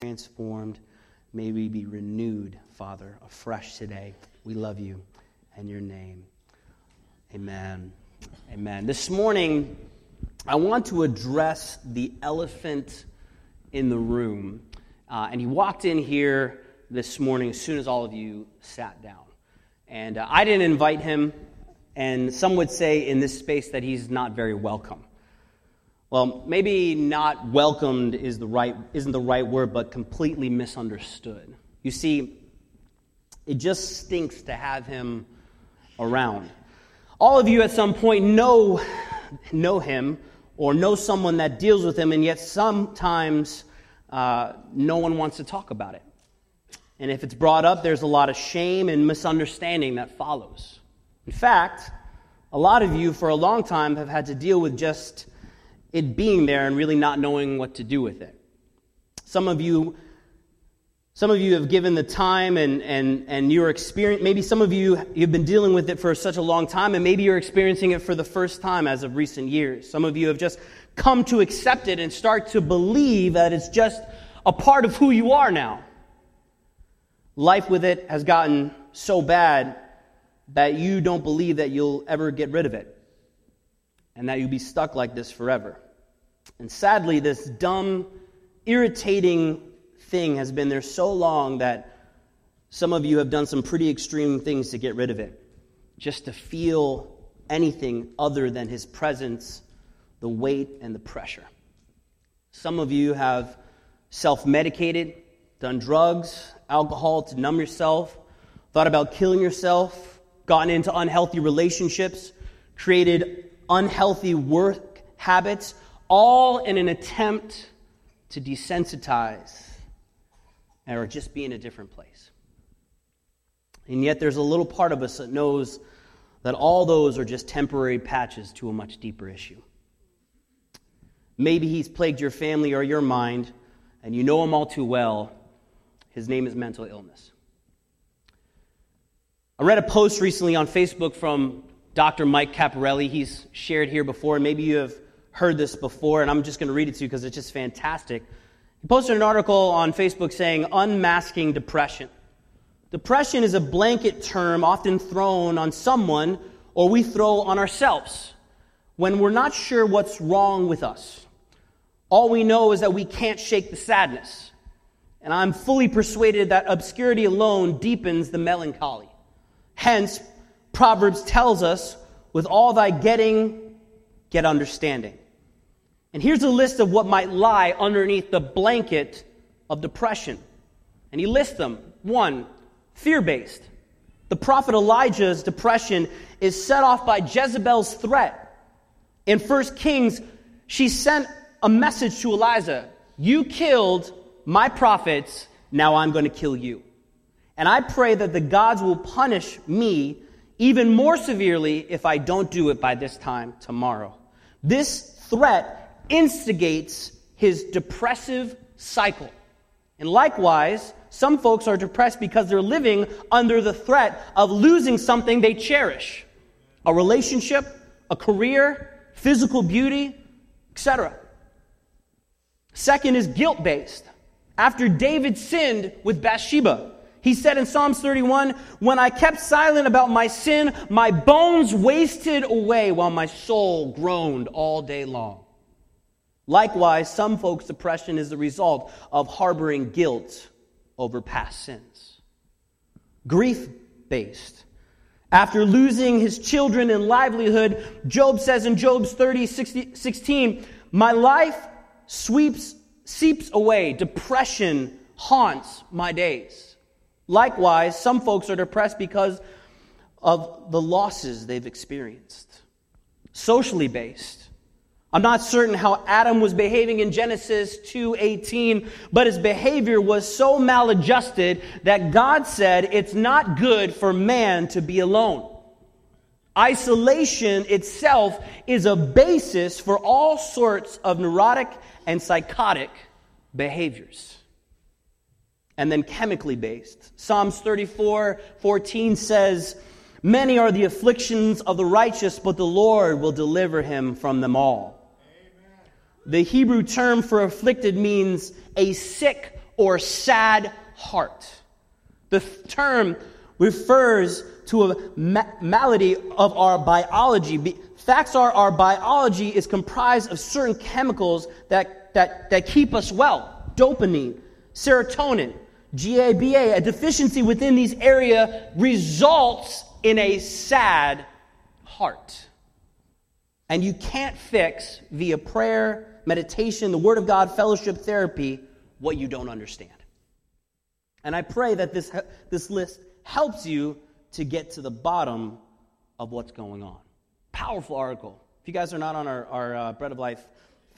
transformed. May we be renewed, Father, afresh today. We love you and your name. Amen. Amen. This morning, I want to address the elephant in the room. Uh, and he walked in here this morning as soon as all of you sat down. And uh, I didn't invite him, and some would say in this space that he's not very welcome. Well, maybe not welcomed is the right, isn't the right word, but completely misunderstood. You see, it just stinks to have him around. All of you at some point know, know him or know someone that deals with him, and yet sometimes uh, no one wants to talk about it. And if it's brought up, there's a lot of shame and misunderstanding that follows. In fact, a lot of you for a long time have had to deal with just it being there and really not knowing what to do with it. Some of you some of you have given the time and, and, and your experience. Maybe some of you, you've been dealing with it for such a long time, and maybe you're experiencing it for the first time as of recent years. Some of you have just come to accept it and start to believe that it's just a part of who you are now. Life with it has gotten so bad that you don't believe that you'll ever get rid of it and that you'll be stuck like this forever. And sadly, this dumb, irritating thing has been there so long that some of you have done some pretty extreme things to get rid of it, just to feel anything other than His presence, the weight, and the pressure. Some of you have self medicated, done drugs, alcohol to numb yourself, thought about killing yourself, gotten into unhealthy relationships, created unhealthy work habits, all in an attempt to desensitize or just be in a different place. And yet, there's a little part of us that knows that all those are just temporary patches to a much deeper issue. Maybe he's plagued your family or your mind, and you know him all too well. His name is mental illness. I read a post recently on Facebook from Dr. Mike Caparelli. He's shared here before, and maybe you have heard this before, and I'm just going to read it to you because it's just fantastic. He posted an article on Facebook saying, Unmasking Depression. Depression is a blanket term often thrown on someone or we throw on ourselves when we're not sure what's wrong with us. All we know is that we can't shake the sadness. And I'm fully persuaded that obscurity alone deepens the melancholy. Hence, Proverbs tells us, with all thy getting, get understanding. And here's a list of what might lie underneath the blanket of depression. And he lists them. One, fear based. The prophet Elijah's depression is set off by Jezebel's threat. In 1 Kings, she sent a message to Elijah You killed my prophets, now I'm going to kill you. And I pray that the gods will punish me even more severely if I don't do it by this time tomorrow. This threat instigates his depressive cycle. And likewise, some folks are depressed because they're living under the threat of losing something they cherish a relationship, a career, physical beauty, etc. Second is guilt based. After David sinned with Bathsheba, he said in Psalms 31, When I kept silent about my sin, my bones wasted away while my soul groaned all day long. Likewise, some folks' depression is the result of harboring guilt over past sins. Grief based. After losing his children and livelihood, Job says in Job's 30, 60, 16, My life sweeps, seeps away. Depression haunts my days. Likewise, some folks are depressed because of the losses they've experienced. Socially based. I'm not certain how Adam was behaving in Genesis 2:18, but his behavior was so maladjusted that God said it's not good for man to be alone. Isolation itself is a basis for all sorts of neurotic and psychotic behaviors and then chemically based. Psalms 34 14 says, Many are the afflictions of the righteous, but the Lord will deliver him from them all. Amen. The Hebrew term for afflicted means a sick or sad heart. The term refers to a ma- malady of our biology. Facts are our biology is comprised of certain chemicals that, that, that keep us well. Dopamine, serotonin, GABA. A deficiency within these area results in a sad heart. And you can't fix via prayer, meditation, the Word of God, fellowship, therapy, what you don't understand. And I pray that this, this list helps you to get to the bottom of what's going on. Powerful article. If you guys are not on our, our uh, Bread of Life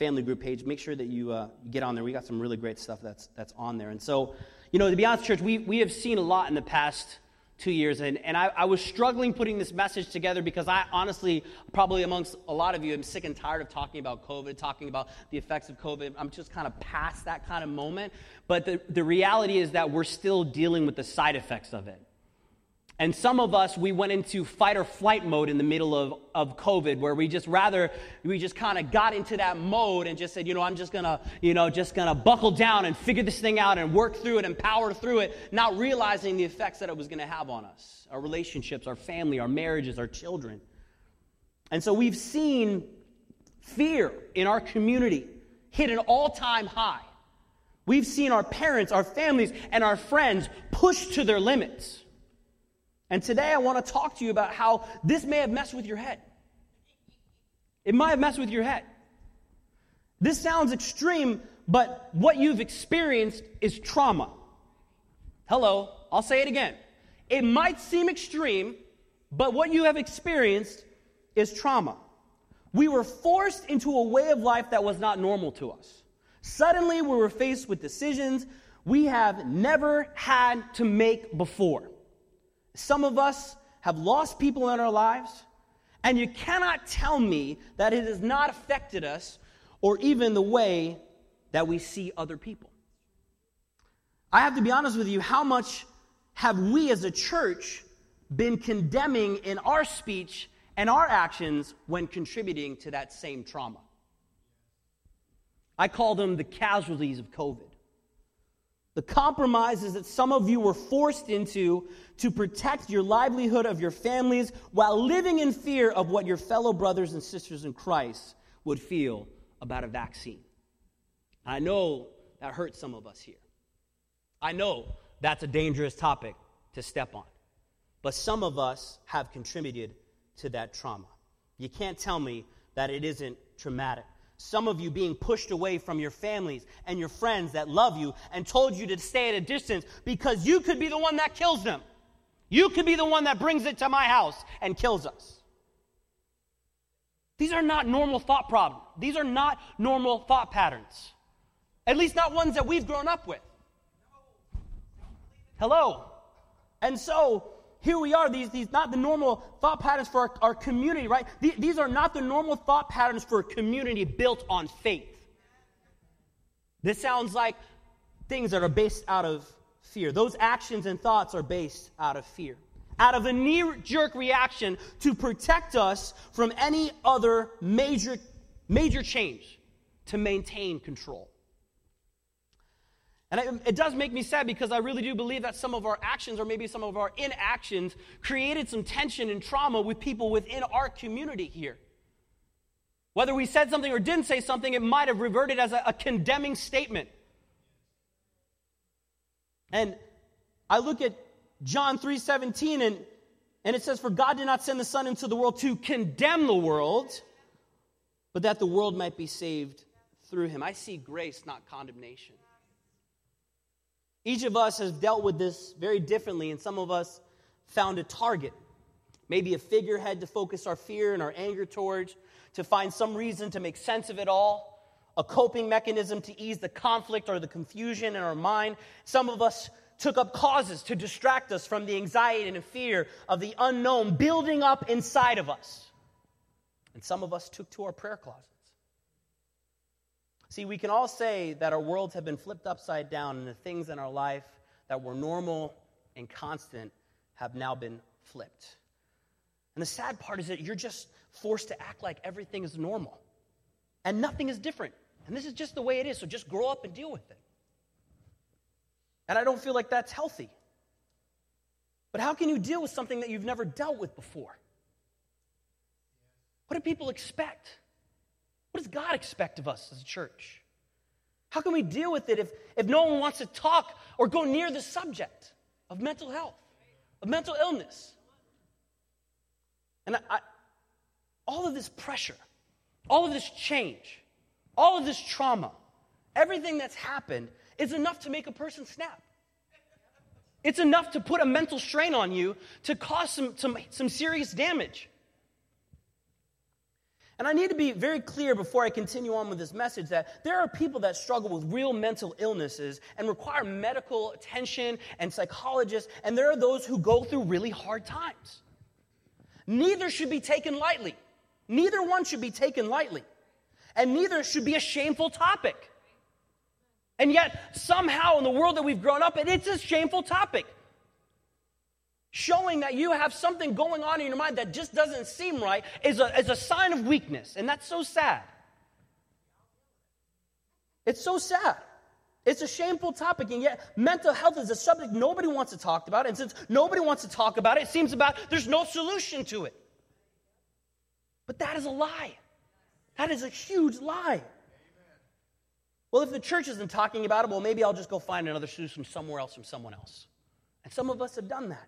family group page, make sure that you uh, get on there. We got some really great stuff that's, that's on there. And so, you know, to be honest, church, we, we have seen a lot in the past two years. And, and I, I, was struggling putting this message together because I honestly, probably amongst a lot of you, I'm sick and tired of talking about COVID, talking about the effects of COVID. I'm just kind of past that kind of moment. But the, the reality is that we're still dealing with the side effects of it. And some of us, we went into fight or flight mode in the middle of, of COVID, where we just rather, we just kind of got into that mode and just said, you know, I'm just gonna, you know, just gonna buckle down and figure this thing out and work through it and power through it, not realizing the effects that it was gonna have on us our relationships, our family, our marriages, our children. And so we've seen fear in our community hit an all time high. We've seen our parents, our families, and our friends pushed to their limits. And today I want to talk to you about how this may have messed with your head. It might have messed with your head. This sounds extreme, but what you've experienced is trauma. Hello, I'll say it again. It might seem extreme, but what you have experienced is trauma. We were forced into a way of life that was not normal to us. Suddenly, we were faced with decisions we have never had to make before. Some of us have lost people in our lives, and you cannot tell me that it has not affected us or even the way that we see other people. I have to be honest with you, how much have we as a church been condemning in our speech and our actions when contributing to that same trauma? I call them the casualties of COVID the compromises that some of you were forced into to protect your livelihood of your families while living in fear of what your fellow brothers and sisters in Christ would feel about a vaccine. I know that hurts some of us here. I know that's a dangerous topic to step on. But some of us have contributed to that trauma. You can't tell me that it isn't traumatic some of you being pushed away from your families and your friends that love you and told you to stay at a distance because you could be the one that kills them. You could be the one that brings it to my house and kills us. These are not normal thought problems. These are not normal thought patterns. At least not ones that we've grown up with. Hello. And so here we are, these, these not the normal thought patterns for our, our community, right? These, these are not the normal thought patterns for a community built on faith. This sounds like things that are based out of fear. Those actions and thoughts are based out of fear, out of a knee jerk reaction to protect us from any other major, major change to maintain control. And it, it, does make me sad because I really do believe that some of our actions, or maybe some of our inactions, created some tension and trauma with people within our community here. Whether we said something or didn't say something, it might have reverted as a, a condemning statement. And I look at John 3:17 and, and it says, For God did not send the Son into the world to condemn the world, but that the world might be saved through him. I see grace, not condemnation. Each of us has dealt with this very differently, and some of us found a target, maybe a figurehead to focus our fear and our anger towards, to find some reason to make sense of it all, a coping mechanism to ease the conflict or the confusion in our mind. Some of us took up causes to distract us from the anxiety and fear of the unknown building up inside of us. And some of us took to our prayer closet. See, we can all say that our worlds have been flipped upside down and the things in our life that were normal and constant have now been flipped. And the sad part is that you're just forced to act like everything is normal and nothing is different. And this is just the way it is, so just grow up and deal with it. And I don't feel like that's healthy. But how can you deal with something that you've never dealt with before? What do people expect? What does God expect of us as a church? How can we deal with it if, if no one wants to talk or go near the subject of mental health, of mental illness? And I, I, all of this pressure, all of this change, all of this trauma, everything that's happened is enough to make a person snap. It's enough to put a mental strain on you to cause some, some, some serious damage. And I need to be very clear before I continue on with this message that there are people that struggle with real mental illnesses and require medical attention and psychologists, and there are those who go through really hard times. Neither should be taken lightly. Neither one should be taken lightly. And neither should be a shameful topic. And yet, somehow in the world that we've grown up in, it's a shameful topic showing that you have something going on in your mind that just doesn't seem right is a, is a sign of weakness. And that's so sad. It's so sad. It's a shameful topic, and yet mental health is a subject nobody wants to talk about. And since nobody wants to talk about it, it seems about there's no solution to it. But that is a lie. That is a huge lie. Well, if the church isn't talking about it, well, maybe I'll just go find another solution somewhere else from someone else. And some of us have done that.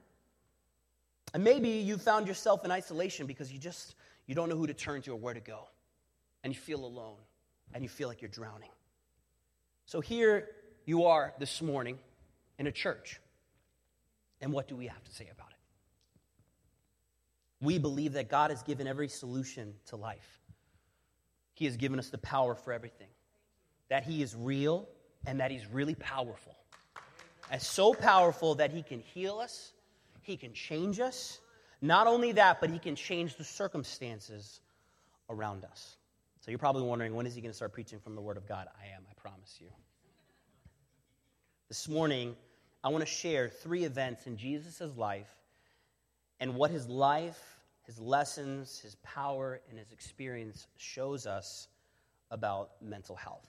And maybe you found yourself in isolation because you just you don't know who to turn to or where to go. And you feel alone and you feel like you're drowning. So here you are this morning in a church. And what do we have to say about it? We believe that God has given every solution to life. He has given us the power for everything. That He is real and that He's really powerful. As so powerful that He can heal us, he can change us. Not only that, but He can change the circumstances around us. So you're probably wondering, when is He going to start preaching from the Word of God? I am, I promise you. This morning, I want to share three events in Jesus' life and what His life, His lessons, His power, and His experience shows us about mental health.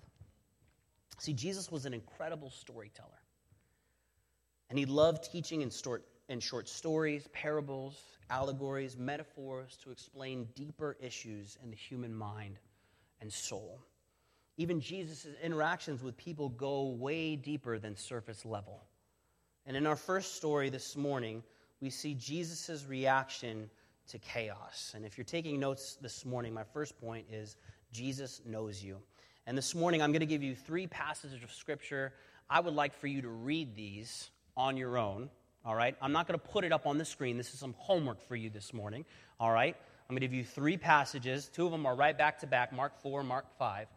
See, Jesus was an incredible storyteller. And he loved teaching in in short stories, parables, allegories, metaphors to explain deeper issues in the human mind and soul. Even Jesus' interactions with people go way deeper than surface level. And in our first story this morning, we see Jesus' reaction to chaos. And if you're taking notes this morning, my first point is Jesus knows you. And this morning, I'm going to give you three passages of Scripture. I would like for you to read these on your own all right? I'm not going to put it up on the screen. This is some homework for you this morning, all right? I'm going to give you three passages. Two of them are right back to back Mark 4, Mark 5.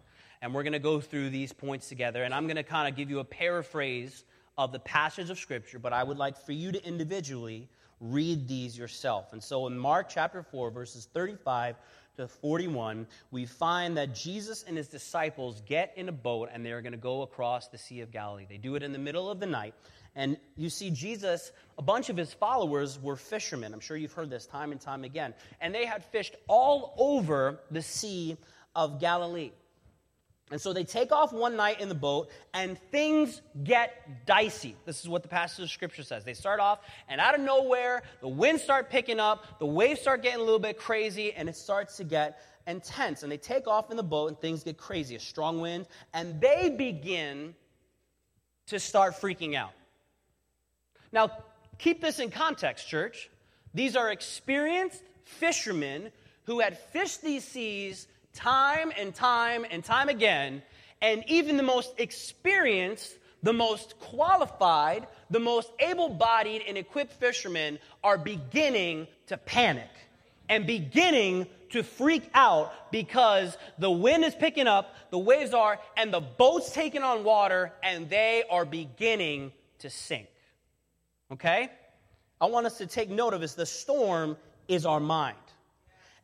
And we're going to go through these points together. And I'm going to kind of give you a paraphrase of the passage of Scripture, but I would like for you to individually read these yourself. And so in Mark chapter 4, verses 35 to 41, we find that Jesus and his disciples get in a boat and they're going to go across the Sea of Galilee. They do it in the middle of the night. And you see, Jesus, a bunch of his followers were fishermen. I'm sure you've heard this time and time again. And they had fished all over the Sea of Galilee. And so they take off one night in the boat, and things get dicey. This is what the passage of scripture says. They start off, and out of nowhere, the winds start picking up, the waves start getting a little bit crazy, and it starts to get intense. And they take off in the boat, and things get crazy a strong wind, and they begin to start freaking out. Now, keep this in context, church. These are experienced fishermen who had fished these seas time and time and time again, and even the most experienced, the most qualified, the most able bodied and equipped fishermen are beginning to panic and beginning to freak out because the wind is picking up, the waves are, and the boat's taking on water, and they are beginning to sink. Okay? I want us to take note of is the storm is our mind.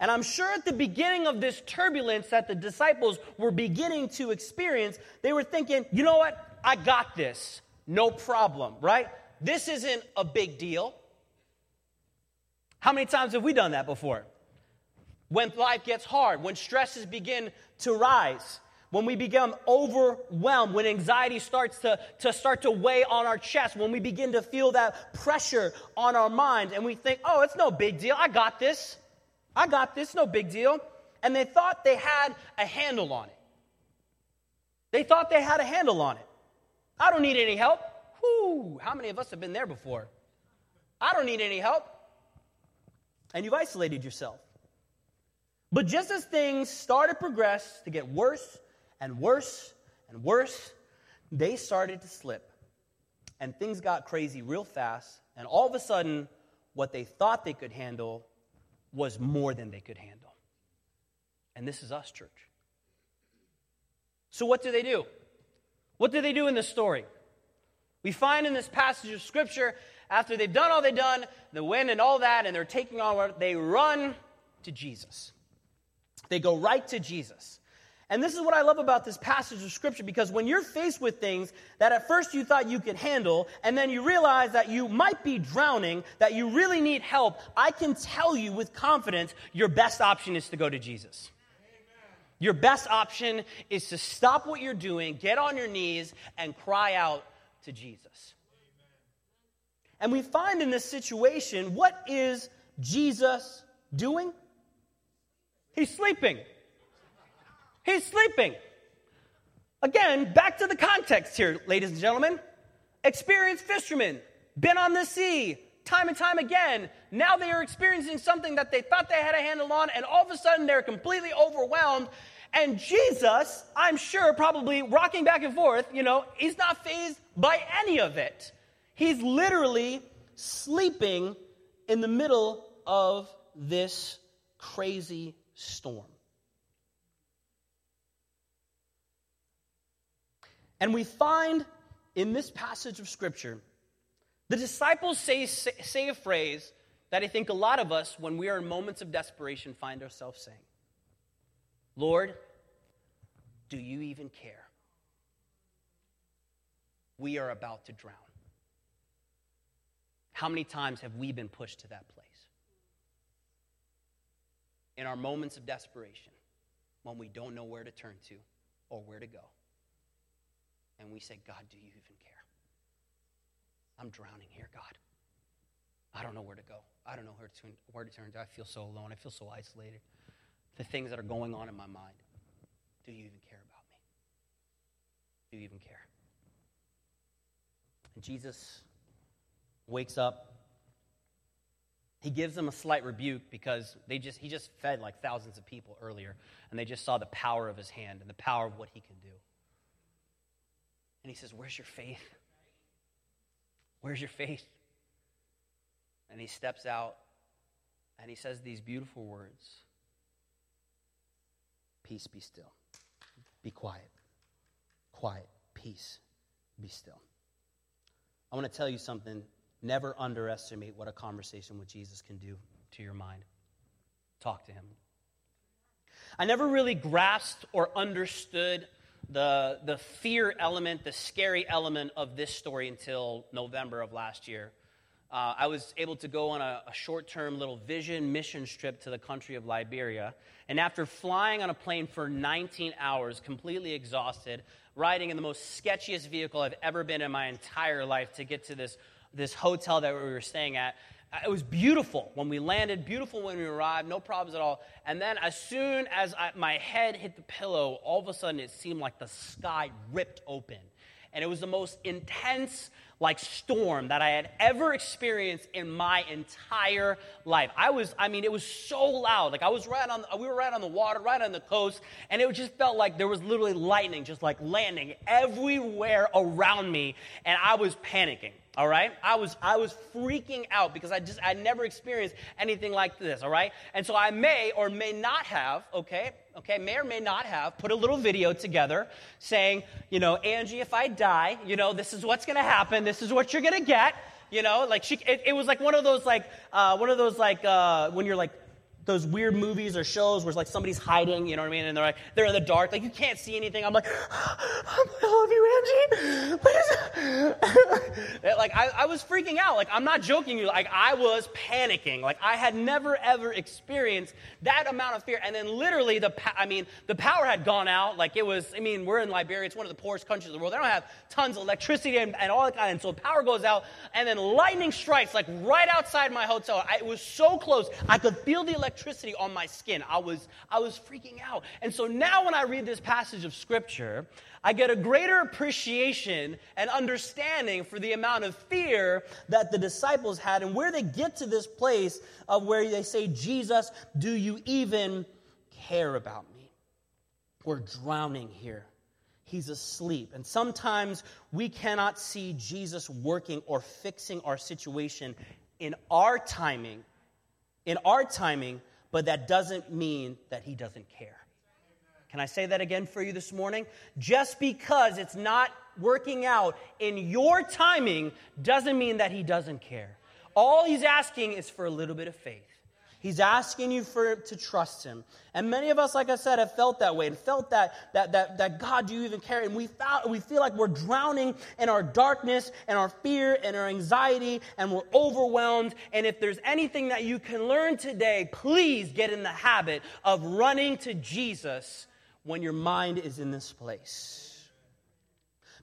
And I'm sure at the beginning of this turbulence that the disciples were beginning to experience, they were thinking, you know what? I got this. No problem, right? This isn't a big deal. How many times have we done that before? When life gets hard, when stresses begin to rise, when we become overwhelmed, when anxiety starts to, to start to weigh on our chest, when we begin to feel that pressure on our mind and we think, oh, it's no big deal. I got this. I got this. No big deal. And they thought they had a handle on it. They thought they had a handle on it. I don't need any help. Whew, how many of us have been there before? I don't need any help. And you've isolated yourself. But just as things started to progress to get worse and worse and worse, they started to slip. And things got crazy real fast. And all of a sudden, what they thought they could handle was more than they could handle. And this is us, church. So, what do they do? What do they do in this story? We find in this passage of Scripture, after they've done all they've done, the wind and all that, and they're taking on, they run to Jesus. They go right to Jesus. And this is what I love about this passage of scripture because when you're faced with things that at first you thought you could handle, and then you realize that you might be drowning, that you really need help, I can tell you with confidence your best option is to go to Jesus. Your best option is to stop what you're doing, get on your knees, and cry out to Jesus. Amen. And we find in this situation, what is Jesus doing? He's sleeping. He's sleeping. Again, back to the context here, ladies and gentlemen. Experienced fishermen, been on the sea time and time again. Now they are experiencing something that they thought they had a handle on, and all of a sudden they're completely overwhelmed. And Jesus, I'm sure, probably rocking back and forth, you know, he's not phased by any of it. He's literally sleeping in the middle of this crazy storm. And we find in this passage of Scripture, the disciples say, say, a phrase that I think a lot of us, when we are in moments of desperation, find ourselves saying Lord, do you even care? We are about to drown. How many times have we been pushed to that place? In our moments of desperation, when we don't know where to turn to or where to go and we say, God, do you even care? I'm drowning here, God. I don't know where to go. I don't know where to, where to turn. I feel so alone. I feel so isolated. The things that are going on in my mind. Do you even care about me? Do you even care? And Jesus wakes up. He gives them a slight rebuke because they just, he just fed like thousands of people earlier, and they just saw the power of his hand and the power of what he can do. And he says, Where's your faith? Where's your faith? And he steps out and he says these beautiful words Peace, be still. Be quiet. Quiet. Peace, be still. I want to tell you something. Never underestimate what a conversation with Jesus can do to your mind. Talk to him. I never really grasped or understood the, the fear element, the scary element of this story until November of last year. Uh, I was able to go on a, a short term little vision mission trip to the country of Liberia. And after flying on a plane for 19 hours, completely exhausted, riding in the most sketchiest vehicle I've ever been in my entire life to get to this, this hotel that we were staying at, Uh, it was beautiful when we landed, beautiful when we arrived, no problems at all. And then, as soon as I, my head hit the pillow, all of a sudden it seemed like the sky ripped open. And it was the most intense, like, storm that I had ever experienced in my entire life. I was, I mean, it was so loud. Like, I was right on, we were right on the water, right on the coast, and it just felt like there was literally lightning just like landing everywhere around me, and I was panicking all right? I was i was freaking out because i just i never experienced anything like this all right? And so i may or may not have okay okay may or may not have put a little video together saying you know angie if i die you know this is what's to happen this is what you're to get you know? Like she it, it, was like one of those like uh, one of those like uh, when you're like those weird movies or shows where it's like somebody's hiding, you know what I mean? And they're like, they're in the dark, like you can't see anything. I'm like, I love you, Angie. Please. like I, I was freaking out. Like I'm not joking you. Like I was panicking. Like I had never ever experienced that amount of fear. And then literally the, I mean, the power had gone out. Like it was, I mean, we're in Liberia. It's one of the poorest countries in the world. They don't have tons of electricity and, and all that kind. Of, and so power goes out and then lightning strikes like right outside my hotel. I, it was so close. I could feel the electricity electricity on my skin. I was, I was freaking out. And so now when I read this passage of scripture, I get a greater appreciation and understanding for the amount of fear that the disciples had and where they get to this place of where they say, Jesus, do you even care about me? We're drowning here. He's asleep. And sometimes we cannot see Jesus working or fixing our situation in our timing in our timing, but that doesn't mean that He doesn't care. Can I say that again for you this morning? Just because it's not working out in your timing doesn't mean that He doesn't care. All He's asking is for a little bit of faith. He's asking you for to trust him. And many of us, like I said, have felt that way and felt that that that, that God, do you even care? And we found, we feel like we're drowning in our darkness and our fear and our anxiety and we're overwhelmed. And if there's anything that you can learn today, please get in the habit of running to Jesus when your mind is in this place.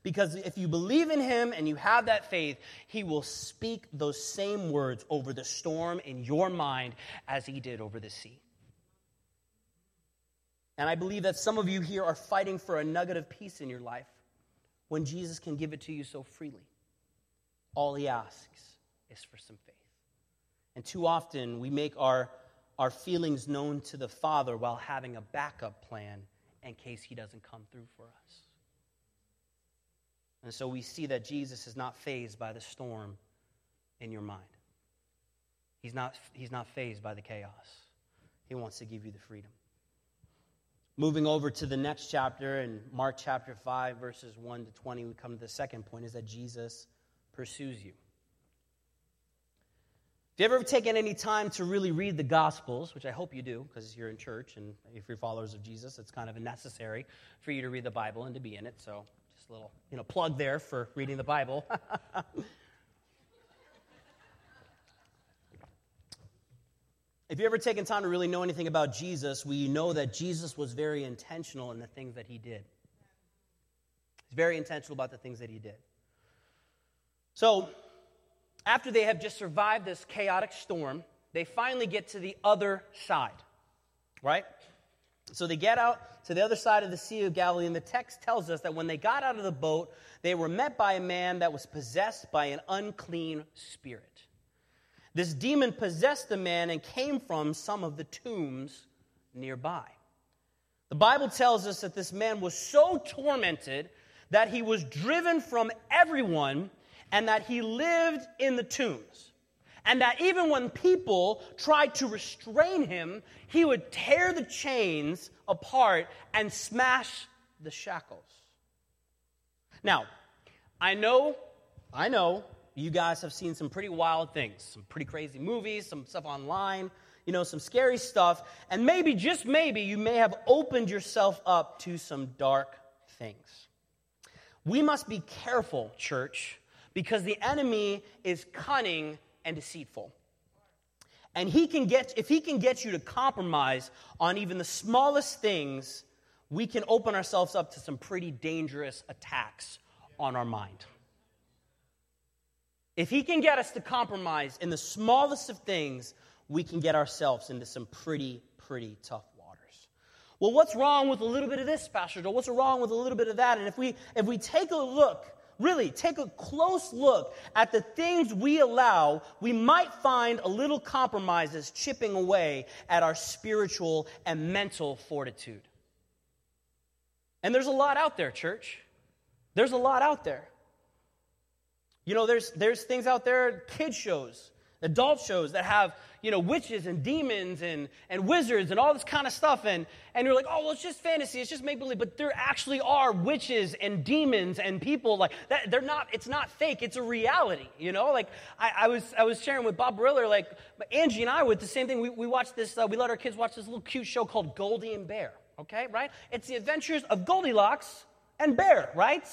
Because if you believe in him and you have that faith, he will speak those same words over the storm in your mind as he did over the sea. And I believe that some of you here are fighting for a nugget of peace in your life when Jesus can give it to you so freely. All he asks is for some faith. And too often we make our, our feelings known to the Father while having a backup plan in case he doesn't come through for us. And so we see that Jesus is not phased by the storm in your mind. He's not, he's not phased by the chaos. He wants to give you the freedom. Moving over to the next chapter in Mark chapter 5, verses 1 to 20, we come to the second point is that Jesus pursues you. If you've ever taken any time to really read the Gospels, which I hope you do because you're in church and if you're followers of Jesus, it's kind of necessary for you to read the Bible and to be in it. So little, you know, plug there for reading the Bible. if you've ever taken time to really know anything about Jesus, we know that Jesus was very intentional in the things that he did. He's very intentional about the things that he did. So, after they have just survived this chaotic storm, they finally get to the other side, right? So they get out to the other side of the Sea of Galilee, and the text tells us that when they got out of the boat, they were met by a man that was possessed by an unclean spirit. This demon possessed the man and came from some of the tombs nearby. The Bible tells us that this man was so tormented that he was driven from everyone and that he lived in the tombs and that even when people tried to restrain him, he would tear the chains apart and smash the shackles. Now, I know, I know you guys have seen some pretty wild things, some pretty crazy movies, some stuff online, you know, some scary stuff, and maybe, just maybe, you may have opened yourself up to some dark things. We must be careful, church, because the enemy is cunning and deceitful. And he can get, if he can get you to compromise on even the smallest things, we can open ourselves up to some pretty dangerous attacks on our mind. If he can get us to compromise in the smallest of things, we can get ourselves into some pretty, pretty tough waters. Well, what's wrong with a little bit of this, Pastor Joel? What's wrong with a little bit of that? And if we if we take a look really take a close look at the things we allow, we might find a little compromises chipping away at our spiritual and mental fortitude. And there's a lot out there, church. There's a lot out there. You know, there's, there's things out there, kid shows adult shows that have you know witches and demons and, and wizards and all this kind of stuff. And, and you're like oh well it's just fantasy. It's just make believe but there actually are witches and demons and people like that. They're not it's not fake. It's a reality you know? Like i, I was i was sharing with bob Briller, like angie and i with the same thing. We, we watched this uh, we let our kids watch this little cute show called goldie and bear okay right? It's the adventures of goldilocks and bear right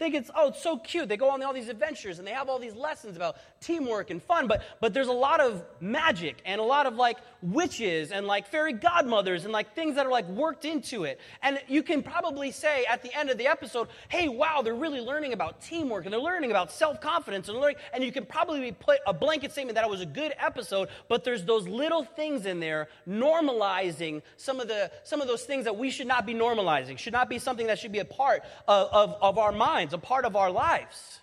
think it's, oh, it's so cute. They go on all these adventures and they have all these lessons about teamwork and fun, but, but there's a lot of magic and a lot of like witches and like fairy godmothers and like things that are like worked into it. And you can probably say at the end of the episode, hey, wow, they're really learning about teamwork and they're learning about self confidence and learning, and you can probably put a blanket statement that it was a good episode, but there's those little things in there normalizing some of the, some of those things that we should not be normalizing, should not be something that should be a part of, of, of our minds a part of our lives.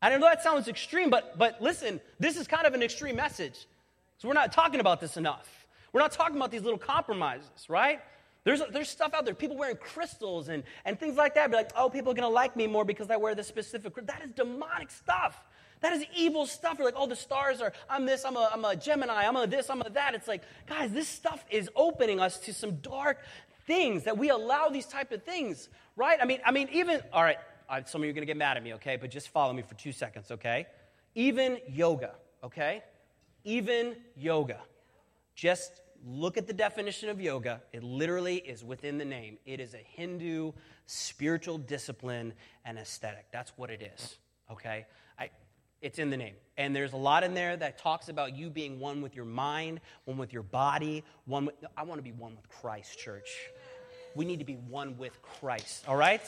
I know that sounds extreme, but, but listen, this is kind of an extreme message. So we're not talking about this enough. We're not talking about these little compromises, right? There's, there's stuff out there, people wearing crystals and, and things like that. Be like, oh, people are going to like me more because I wear this specific. That is demonic stuff. That is evil stuff. You're like, oh, the stars are, I'm this, I'm a, I'm a Gemini, I'm a this, I'm a that. It's like, guys, this stuff is opening us to some dark things that we allow these type of things, right? I mean, I mean, even, all right, I, some of you are going to get mad at me, okay? But just follow me for two seconds, okay? Even yoga, okay? Even yoga. Just look at the definition of yoga. It literally is within the name. It is a Hindu spiritual discipline and aesthetic. That's what it is, okay? I, it's in the name. And there's a lot in there that talks about you being one with your mind, one with your body, one with, I want to be one with Christ, church. We need to be one with Christ, all right?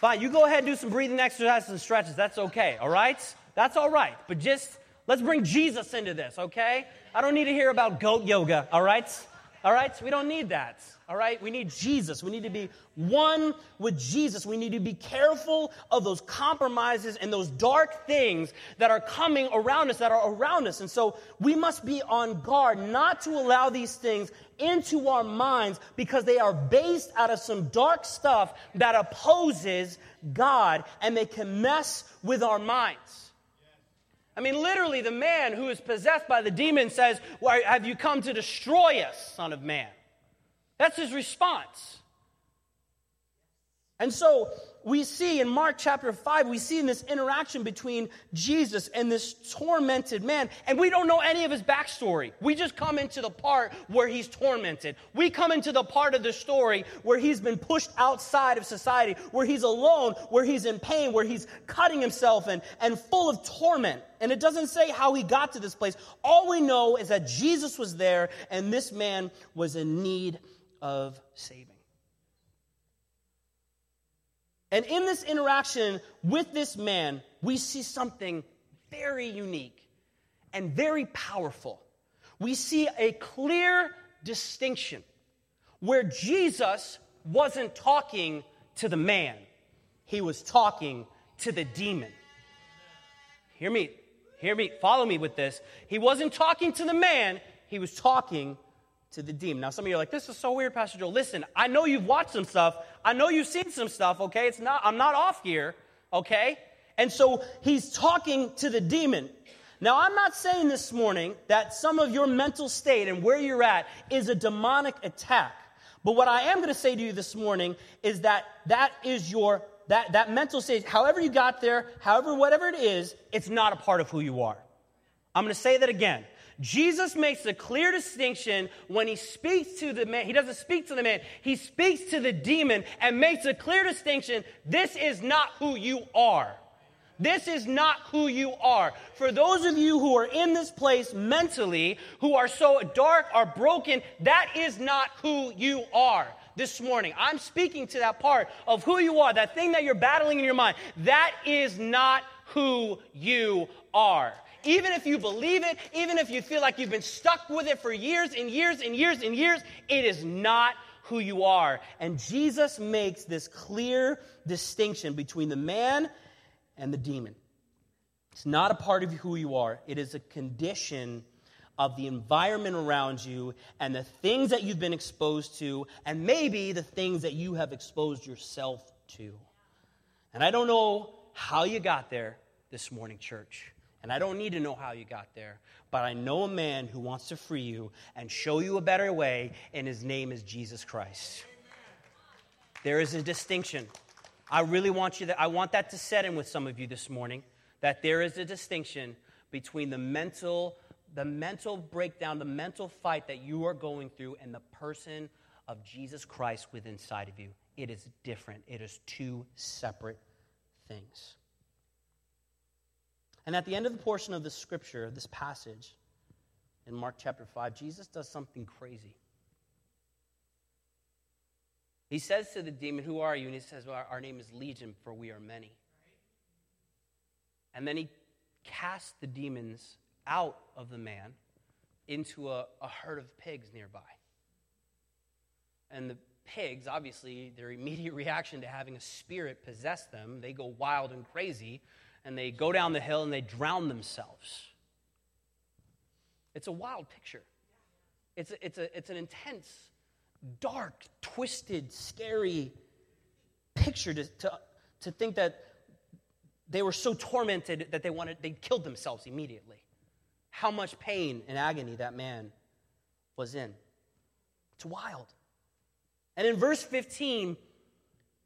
Fine, you go ahead and do some breathing exercises and stretches. That's okay, all right? That's all right. But just let's bring Jesus into this, okay? I don't need to hear about goat yoga, all right? All right? So we don't need that. All right? We need Jesus. We need to be one with Jesus. We need to be careful of those compromises and those dark things that are coming around us, that are around us. And so we must be on guard not to allow these things into our minds because they are based out of some dark stuff that opposes God and they can mess with our minds. I mean, literally, the man who is possessed by the demon says, Why have you come to destroy us, Son of Man? That's his response. And so we see in Mark chapter 5, we see in this interaction between Jesus and this tormented man, and we don't know any of his backstory. We just come into the part where he's tormented. We come into the part of the story where he's been pushed outside of society, where he's alone, where he's in pain, where he's cutting himself and, and full of torment. And it doesn't say how he got to this place. All we know is that Jesus was there and this man was in need of saving. And in this interaction with this man, we see something very unique and very powerful. We see a clear distinction where Jesus wasn't talking to the man, he was talking to the demon. Hear me, hear me, follow me with this. He wasn't talking to the man, he was talking to the demon. Now, some of you are like, this is so weird, Pastor Joel. Listen, I know you've watched some stuff. I know you've seen some stuff, okay? It's not, I'm not off here, okay? And so he's talking to the demon. Now, I'm not saying this morning that some of your mental state and where you're at is a demonic attack. But what I am going to say to you this morning is that that is your that, that mental state, however you got there, however, whatever it is, it's not a part of who you are. I'm going to say that again. Jesus makes a clear distinction when he speaks to the man. He doesn't speak to the man, he speaks to the demon and makes a clear distinction. This is not who you are. This is not who you are. For those of you who are in this place mentally, who are so dark, are broken, that is not who you are this morning. I'm speaking to that part of who you are, that thing that you're battling in your mind. That is not who you are even if you believe it, even if you feel like you've been stuck with it for years and years and years and years, it is not who you are. And Jesus makes this clear distinction between the man and the demon. It's not a part of who you are, it is a condition of the environment around you and the things that you've been exposed to, and maybe the things that you have exposed yourself to. And I don't know how you got there this morning, church. And I don't need to know how you got there, but I know a man who wants to free you and show you a better way, and his name is Jesus Christ. There is a distinction. I really want you that I want that to set in with some of you this morning that there is a distinction between the mental the mental breakdown, the mental fight that you are going through and the person of Jesus Christ within inside of you. It is different. It is two separate things. And at the end of the portion of the scripture, this passage in Mark chapter 5, Jesus does something crazy. He says to the demon, Who are you? And he says, well, Our name is Legion, for we are many. And then he casts the demons out of the man into a, a herd of pigs nearby. And the pigs, obviously, their immediate reaction to having a spirit possess them, they go wild and crazy and they go down the hill and they drown themselves. It's a wild picture. It's, a, it's, a, it's an intense, dark, twisted, scary picture to, to, to think that they were so tormented that they wanted they killed themselves immediately. How much pain and agony that man was in. It's wild. And in verse 15,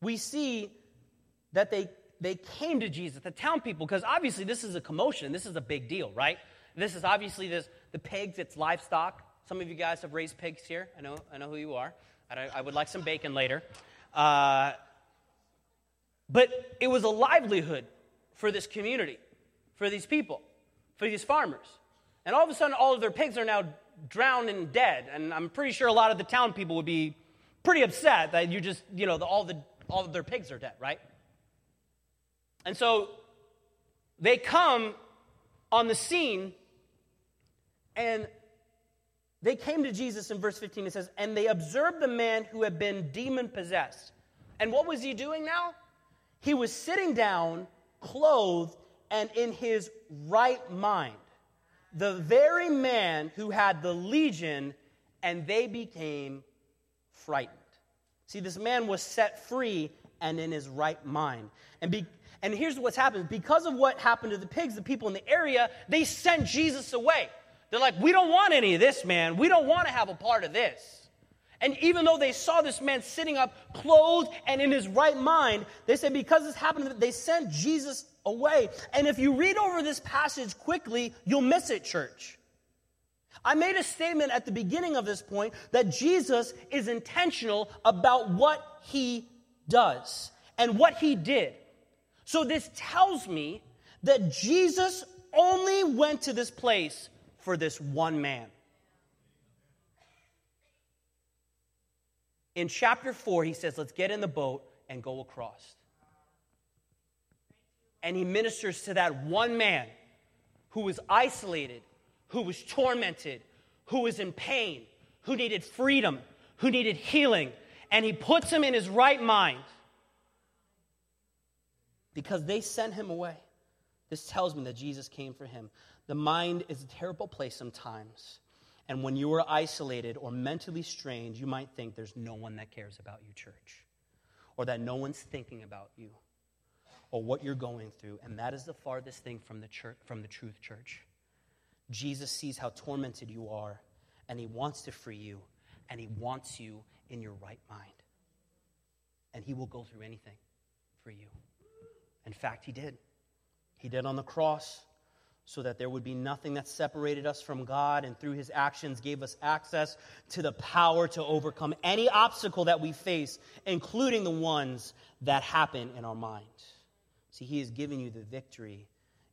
we see that they they came to Jesus, the town people, because obviously this is a commotion. This is a big deal, right? This is obviously this, the pigs, it's livestock. Some of you guys have raised pigs here. I know, I know who you are. I, I would like some bacon later. Uh, but it was a livelihood for this community, for these people, for these farmers. And all of a sudden, all of their pigs are now drowned and dead. And I'm pretty sure a lot of the town people would be pretty upset that you just, you know, the, all, the, all of their pigs are dead, right? And so they come on the scene and they came to Jesus in verse 15. It says, And they observed the man who had been demon possessed. And what was he doing now? He was sitting down, clothed, and in his right mind. The very man who had the legion, and they became frightened. See, this man was set free and in his right mind. And be, and here's what's happened because of what happened to the pigs, the people in the area, they sent Jesus away. They're like, we don't want any of this, man. We don't want to have a part of this. And even though they saw this man sitting up, clothed and in his right mind, they said because this happened, they sent Jesus away. And if you read over this passage quickly, you'll miss it, church. I made a statement at the beginning of this point that Jesus is intentional about what he does and what he did. So this tells me that Jesus only went to this place for this one man. In chapter 4, he says, Let's get in the boat and go across. And he ministers to that one man who was isolated, who was tormented, who was in pain, who needed freedom, who needed healing. And he puts him in his right mind because they sent him away. This tells me that Jesus came for him. The mind is a terrible place sometimes. And when you are isolated or mentally strained, you might think there's no one that cares about you, church, or that no one's thinking about you or what you're going through. And that is the farthest thing from the, church, from the truth, church. Jesus sees how tormented you are, and he wants to free you, and he wants you in your right mind. And he will go through anything for you. In fact, he did. He did on the cross so that there would be nothing that separated us from God, and through his actions gave us access to the power to overcome any obstacle that we face, including the ones that happen in our mind. See, he has given you the victory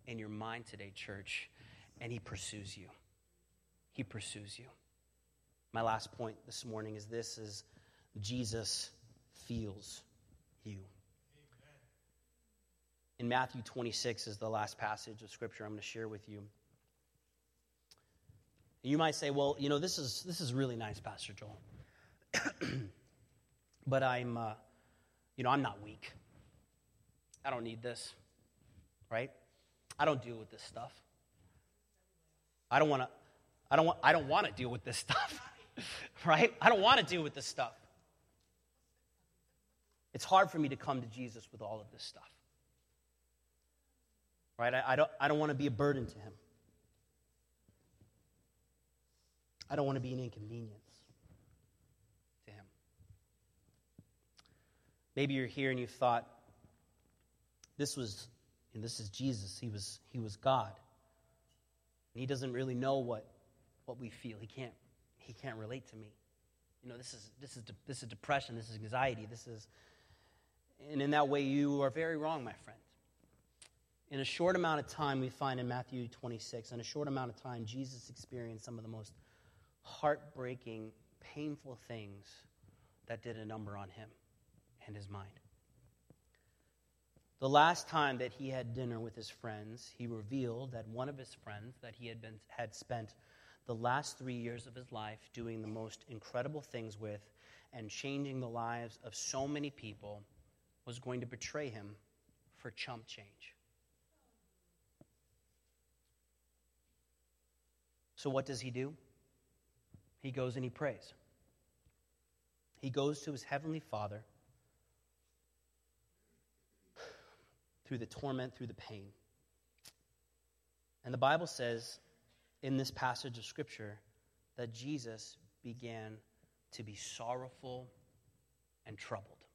in your mind today, church, and he pursues you. He pursues you. My last point this morning is this is Jesus feels you in Matthew 26 is the last passage of Scripture I'm going to share with you. You might say, well, you know, this is, this is really nice, Pastor Joel. but I'm, uh, you know, I'm not weak. I don't need this, right? I don't deal with this stuff. I don't want to, I don't want, I don't want to deal with this stuff, right? I don't want to deal with this stuff. It's hard for me to come to Jesus with all of this stuff Right? I, I don't, I don't want to be a burden to him. I don't want to be an inconvenience to him. Maybe you're here and you thought, this was, and this is Jesus. He was, he was God. And he doesn't really know what, what we feel. He can't, he can't relate to me. You know, this is, this, is de- this is depression, this is anxiety, this is. And in that way, you are very wrong, my friend. In a short amount of time, we find in Matthew 26, in a short amount of time, Jesus experienced some of the most heartbreaking, painful things that did a number on him and his mind. The last time that he had dinner with his friends, he revealed that one of his friends that he had, been, had spent the last three years of his life doing the most incredible things with and changing the lives of so many people was going to betray him for chump change. So, what does he do? He goes and he prays. He goes to his heavenly Father through the torment, through the pain. And the Bible says in this passage of Scripture that Jesus began to be sorrowful and troubled.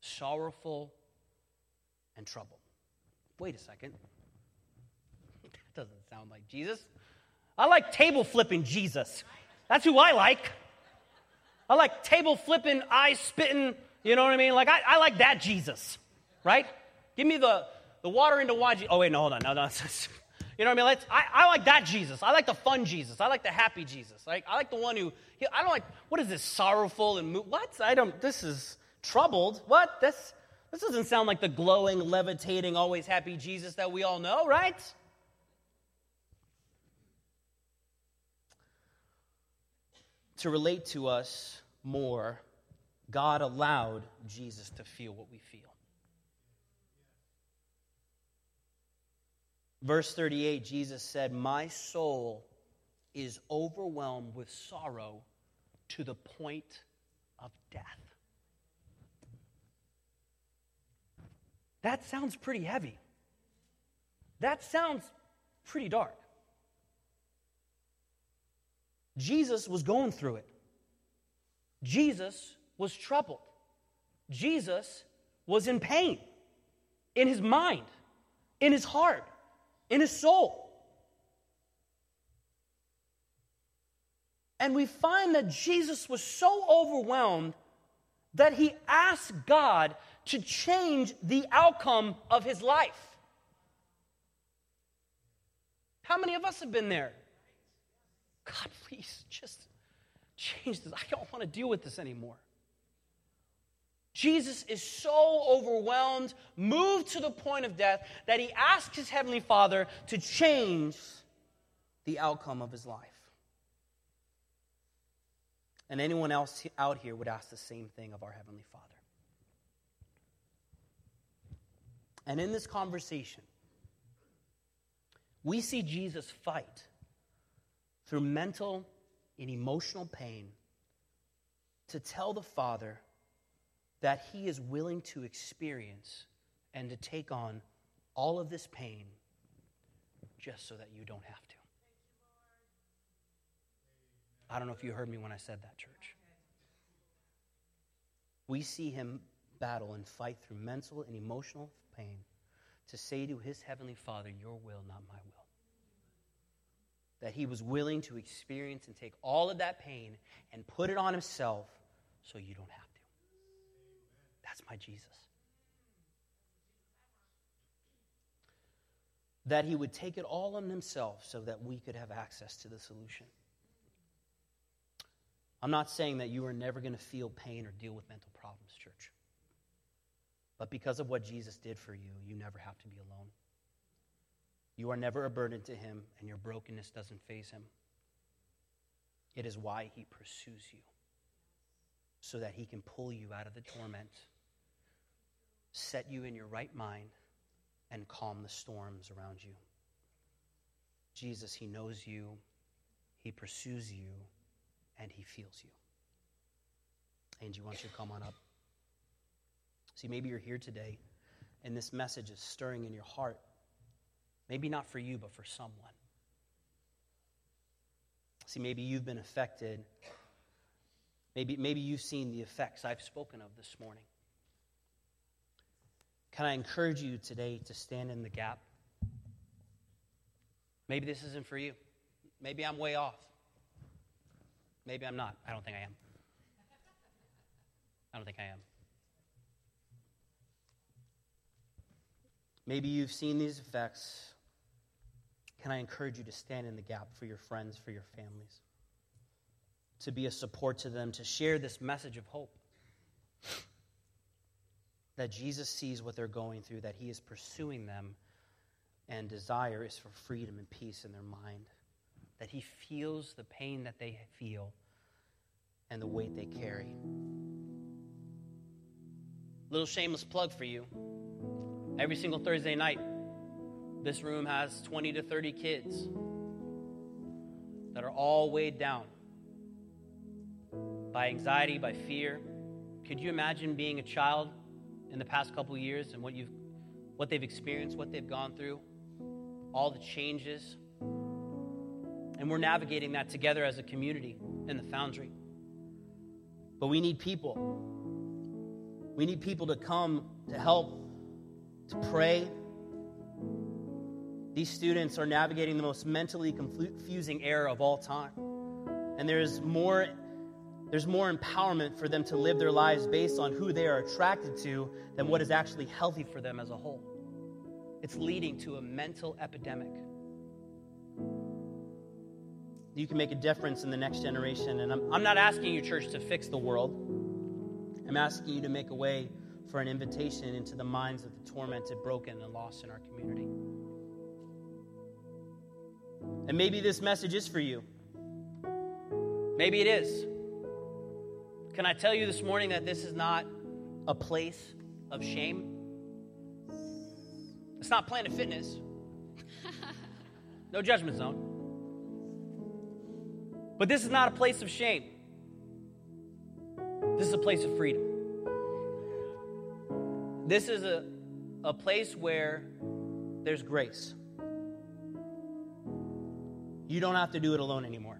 Sorrowful and troubled. Wait a second. That doesn't sound like Jesus. I like table flipping Jesus. That's who I like. I like table flipping, eyes spitting, you know what I mean? Like, I, I like that Jesus, right? Give me the, the water into wine. Oh, wait, no, hold on. No, no. You know what I mean? Let's, I, I like that Jesus. I like the fun Jesus. I like the happy Jesus. Like, I like the one who, I don't like, what is this, sorrowful and, mo- what? I don't, this is troubled. What? This, this doesn't sound like the glowing, levitating, always happy Jesus that we all know, right? To relate to us more, God allowed Jesus to feel what we feel. Verse 38, Jesus said, My soul is overwhelmed with sorrow to the point of death. That sounds pretty heavy. That sounds pretty dark. Jesus was going through it. Jesus was troubled. Jesus was in pain in his mind, in his heart in his soul. And we find that Jesus was so overwhelmed that he asked God to change the outcome of his life. How many of us have been there? God, please just change this. I don't want to deal with this anymore. Jesus is so overwhelmed, moved to the point of death, that he asks his heavenly Father to change the outcome of his life. And anyone else out here would ask the same thing of our heavenly Father. And in this conversation, we see Jesus fight through mental and emotional pain to tell the Father that he is willing to experience and to take on all of this pain just so that you don't have to. I don't know if you heard me when I said that, church. We see him battle and fight through mental and emotional pain to say to his heavenly Father, Your will, not my will. That he was willing to experience and take all of that pain and put it on himself so you don't have to. that's my Jesus. That he would take it all on himself so that we could have access to the solution. I'm not saying that you are never going to feel pain or deal with mental problems, church. But because of what Jesus did for you, you never have to be alone. You are never a burden to him, and your brokenness doesn't faze him. It is why he pursues you, so that he can pull you out of the torment set you in your right mind, and calm the storms around you. Jesus, He knows you, He pursues you, and He feels you. Angie, why don't you come on up? See, maybe you're here today, and this message is stirring in your heart, Maybe not for you, but for someone. See, maybe you've been affected. Maybe, maybe you've seen the effects I've spoken of this morning. Can I encourage you today to stand in the gap? Maybe this isn't for you. Maybe I'm way off. Maybe I'm not. I don't think I am. I don't think I am. Maybe you've seen these effects. Can I encourage you to stand in the gap for your friends, for your families? To be a support to them, to share this message of hope. That Jesus sees what they're going through, that He is pursuing them, and desire is for freedom and peace in their mind. That He feels the pain that they feel and the weight they carry. Little shameless plug for you. Every single Thursday night, this room has 20 to 30 kids that are all weighed down by anxiety, by fear. Could you imagine being a child in the past couple years and what you've what they've experienced, what they've gone through, all the changes? And we're navigating that together as a community in the foundry. But we need people. We need people to come to help to pray. These students are navigating the most mentally confusing era of all time. And there's more, there's more empowerment for them to live their lives based on who they are attracted to than what is actually healthy for them as a whole. It's leading to a mental epidemic. You can make a difference in the next generation. And I'm, I'm not asking you, church, to fix the world. I'm asking you to make a way for an invitation into the minds of the tormented, broken, and lost in our community. And maybe this message is for you. Maybe it is. Can I tell you this morning that this is not a place of shame? It's not Planet Fitness. no judgment zone. But this is not a place of shame. This is a place of freedom. This is a, a place where there's grace. You don't have to do it alone anymore.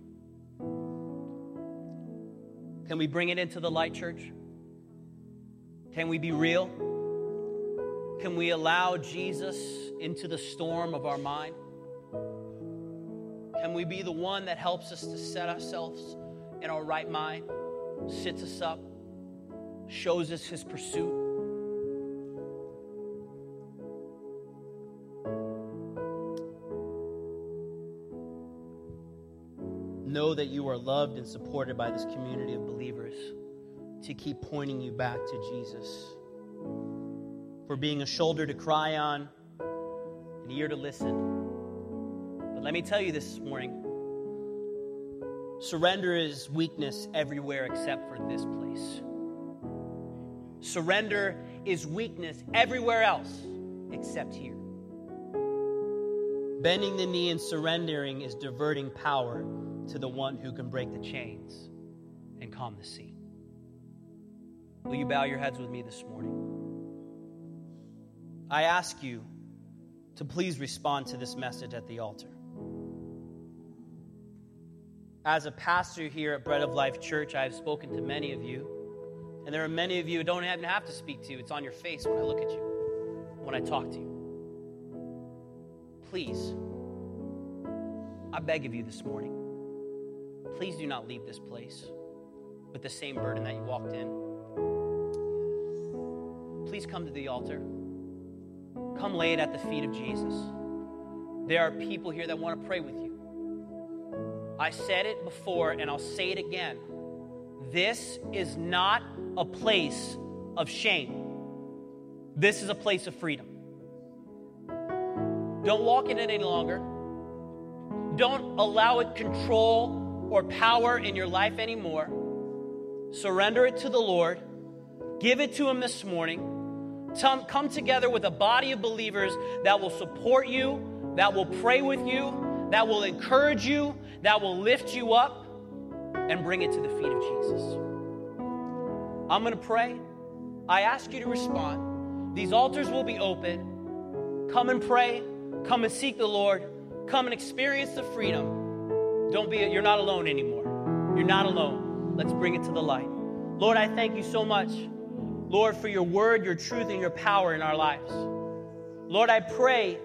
Can we bring it into the light, church? Can we be real? Can we allow Jesus into the storm of our mind? Can we be the one that helps us to set ourselves in our right mind, sits us up, shows us his pursuit? That you are loved and supported by this community of believers to keep pointing you back to Jesus. For being a shoulder to cry on, an ear to listen. But let me tell you this morning surrender is weakness everywhere except for this place. Surrender is weakness everywhere else except here. Bending the knee and surrendering is diverting power to the one who can break the chains and calm the sea. Will you bow your heads with me this morning? I ask you to please respond to this message at the altar. As a pastor here at Bread of Life Church, I have spoken to many of you, and there are many of you who don't even have to speak to you. It's on your face when I look at you, when I talk to you. Please, I beg of you this morning please do not leave this place with the same burden that you walked in. Please come to the altar. Come lay it at the feet of Jesus. There are people here that want to pray with you. I said it before and I'll say it again. This is not a place of shame. This is a place of freedom. Don't walk in it any longer. Don't allow it control or power in your life anymore. Surrender it to the Lord. Give it to Him this morning. Come together with a body of believers that will support you, that will pray with you, that will encourage you, that will lift you up, and bring it to the feet of Jesus. I'm going to pray. I ask you to respond. These altars will be open. Come and pray. Come and seek the Lord. Come and experience the freedom. Don't be, you're not alone anymore. You're not alone. Let's bring it to the light. Lord, I thank you so much, Lord, for your word, your truth, and your power in our lives. Lord, I pray,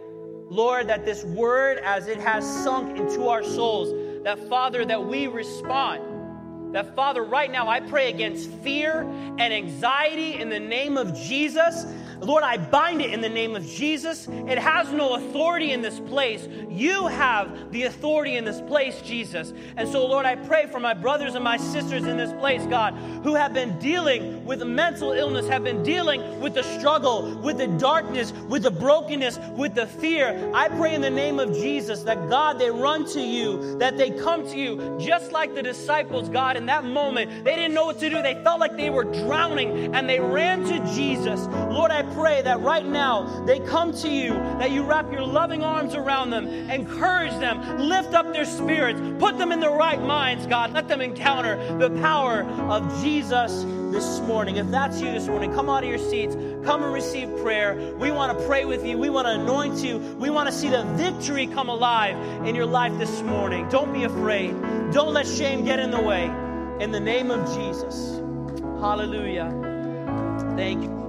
Lord, that this word, as it has sunk into our souls, that Father, that we respond. That Father, right now, I pray against fear and anxiety in the name of Jesus. Lord, I bind it in the name of Jesus. It has no authority in this place. You have the authority in this place, Jesus. And so, Lord, I pray for my brothers and my sisters in this place, God, who have been dealing with mental illness, have been dealing with the struggle, with the darkness, with the brokenness, with the fear. I pray in the name of Jesus that, God, they run to you, that they come to you, just like the disciples, God, in that moment. They didn't know what to do. They felt like they were drowning and they ran to Jesus. Lord, I pray that right now they come to you, that you wrap your loving arms around them, encourage them, lift up their spirits, put them in the right minds, God. Let them encounter the power of Jesus this morning. If that's you this morning, come out of your seats, come and receive prayer. We want to pray with you, we want to anoint you, we want to see the victory come alive in your life this morning. Don't be afraid, don't let shame get in the way. In the name of Jesus. Hallelujah. Thank you.